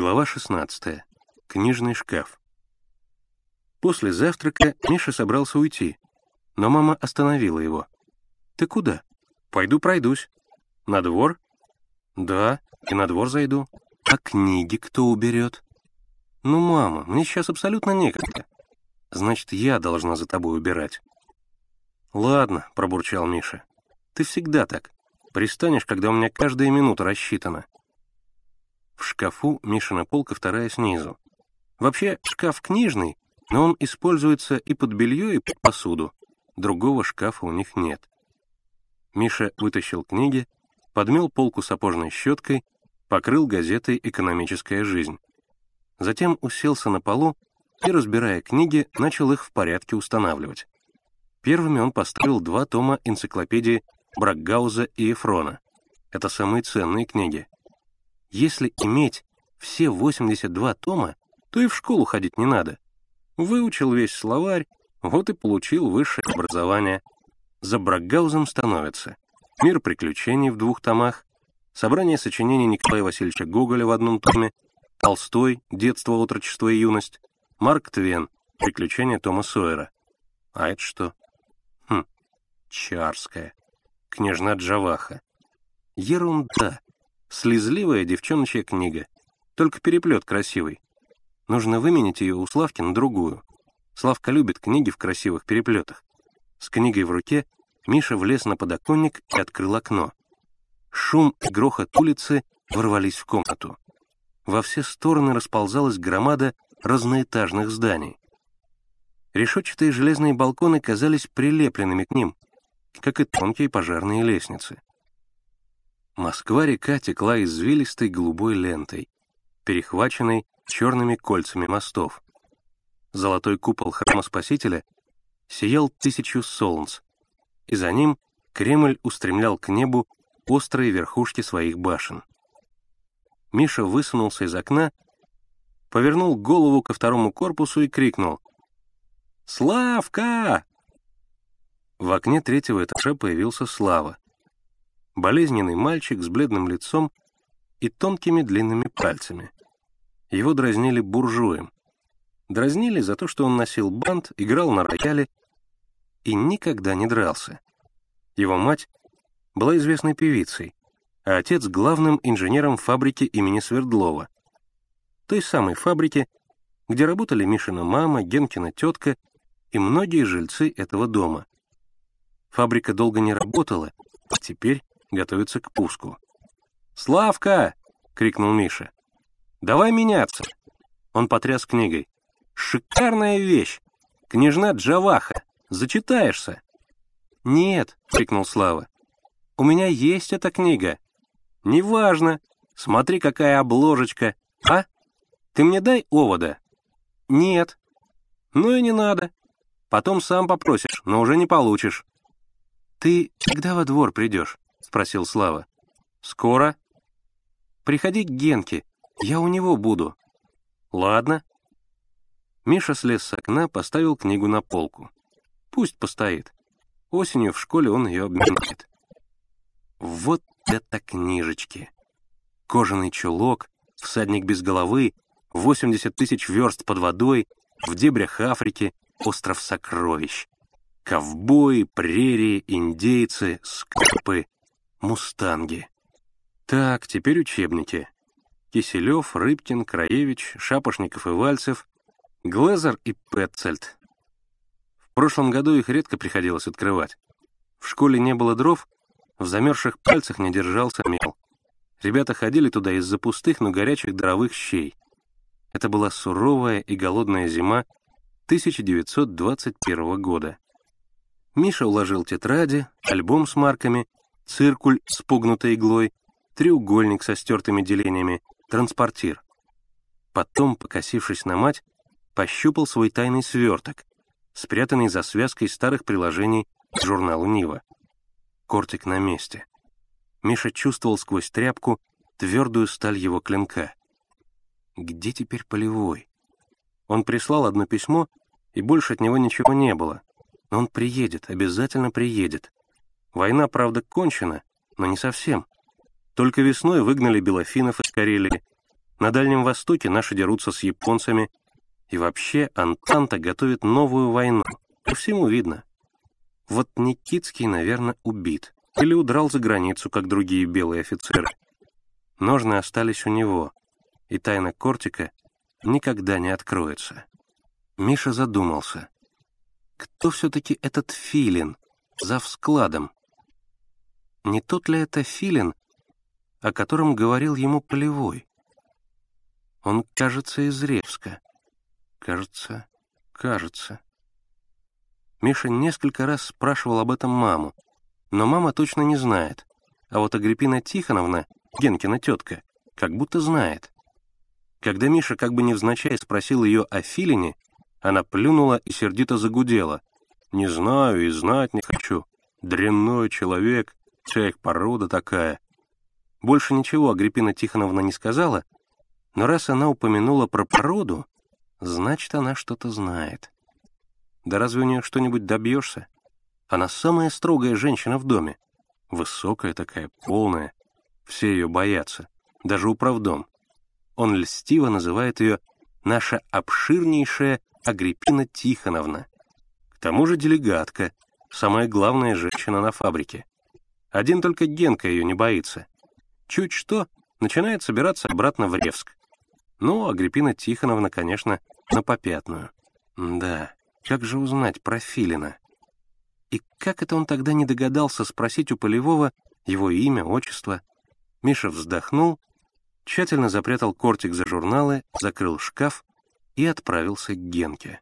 Глава 16. Книжный шкаф. После завтрака Миша собрался уйти, но мама остановила его. «Ты куда?» «Пойду пройдусь». «На двор?» «Да, и на двор зайду». «А книги кто уберет?» «Ну, мама, мне сейчас абсолютно некогда. Значит, я должна за тобой убирать». «Ладно», — пробурчал Миша. «Ты всегда так. Пристанешь, когда у меня каждая минута рассчитана». В шкафу Мишина полка вторая снизу. Вообще, шкаф книжный, но он используется и под белье, и под посуду. Другого шкафа у них нет. Миша вытащил книги, подмел полку сапожной щеткой, покрыл газетой «Экономическая жизнь». Затем уселся на полу и, разбирая книги, начал их в порядке устанавливать. Первыми он поставил два тома энциклопедии Бракгауза и Эфрона. Это самые ценные книги. Если иметь все 82 тома, то и в школу ходить не надо. Выучил весь словарь, вот и получил высшее образование. За Бракгаузом становится «Мир приключений» в двух томах, собрание сочинений Николая Васильевича Гоголя в одном томе, Толстой «Детство, отрочество и юность», Марк Твен «Приключения Тома Сойера». А это что? Хм, Чарская. Княжна Джаваха. Ерунда. Слезливая девчоночья книга. Только переплет красивый. Нужно выменить ее у Славки на другую. Славка любит книги в красивых переплетах. С книгой в руке Миша влез на подоконник и открыл окно. Шум и грохот улицы ворвались в комнату. Во все стороны расползалась громада разноэтажных зданий. Решетчатые железные балконы казались прилепленными к ним, как и тонкие пожарные лестницы. Москва-река текла извилистой голубой лентой, перехваченной черными кольцами мостов. Золотой купол храма Спасителя сиял тысячу солнц, и за ним Кремль устремлял к небу острые верхушки своих башен. Миша высунулся из окна, повернул голову ко второму корпусу и крикнул «Славка!». В окне третьего этажа появился Слава — болезненный мальчик с бледным лицом и тонкими длинными пальцами. Его дразнили буржуем. Дразнили за то, что он носил бант, играл на рояле и никогда не дрался. Его мать была известной певицей, а отец — главным инженером фабрики имени Свердлова. Той самой фабрики, где работали Мишина мама, Генкина тетка и многие жильцы этого дома. Фабрика долго не работала, а теперь готовится к пуску. «Славка!» — крикнул Миша. «Давай меняться!» Он потряс книгой. «Шикарная вещь! Княжна Джаваха! Зачитаешься!» «Нет!» — крикнул Слава. «У меня есть эта книга!» «Неважно! Смотри, какая обложечка! А? Ты мне дай овода!» «Нет!» «Ну и не надо! Потом сам попросишь, но уже не получишь!» «Ты когда во двор придешь?» — спросил Слава. «Скоро?» «Приходи к Генке, я у него буду». «Ладно». Миша слез с окна, поставил книгу на полку. «Пусть постоит. Осенью в школе он ее обменяет». Вот это книжечки! Кожаный чулок, всадник без головы, 80 тысяч верст под водой, в дебрях Африки, остров сокровищ. Ковбои, прерии, индейцы, скрипы, мустанги. Так, теперь учебники. Киселев, Рыбкин, Краевич, Шапошников и Вальцев, Глезер и Петцельд. В прошлом году их редко приходилось открывать. В школе не было дров, в замерзших пальцах не держался мел. Ребята ходили туда из-за пустых, но горячих дровых щей. Это была суровая и голодная зима 1921 года. Миша уложил тетради, альбом с марками циркуль с погнутой иглой, треугольник со стертыми делениями, транспортир. Потом, покосившись на мать, пощупал свой тайный сверток, спрятанный за связкой старых приложений к журналу «Нива». Кортик на месте. Миша чувствовал сквозь тряпку твердую сталь его клинка. Где теперь полевой? Он прислал одно письмо, и больше от него ничего не было. Но он приедет, обязательно приедет. Война, правда, кончена, но не совсем. Только весной выгнали белофинов из Карелии. На Дальнем Востоке наши дерутся с японцами, и вообще Антанта готовит новую войну. По всему видно. Вот Никитский, наверное, убит. Или удрал за границу, как другие белые офицеры. Ножны остались у него, и тайна Кортика никогда не откроется. Миша задумался. Кто все-таки этот филин, за складом? Не тот ли это филин, о котором говорил ему Полевой? Он, кажется, из Ревска. Кажется, кажется. Миша несколько раз спрашивал об этом маму, но мама точно не знает. А вот Агриппина Тихоновна, Генкина тетка, как будто знает. Когда Миша как бы невзначай спросил ее о Филине, она плюнула и сердито загудела. «Не знаю и знать не хочу. Дрянной человек, их порода такая». Больше ничего Агриппина Тихоновна не сказала, но раз она упомянула про породу, значит, она что-то знает. Да разве у нее что-нибудь добьешься? Она самая строгая женщина в доме. Высокая такая, полная. Все ее боятся. Даже управдом. Он льстиво называет ее «наша обширнейшая Агриппина Тихоновна». К тому же делегатка, самая главная женщина на фабрике. Один только Генка ее не боится. Чуть что, начинает собираться обратно в Ревск. Ну, Агриппина Тихоновна, конечно, на попятную. Да, как же узнать про Филина? И как это он тогда не догадался спросить у Полевого его имя, отчество? Миша вздохнул, тщательно запрятал кортик за журналы, закрыл шкаф и отправился к Генке.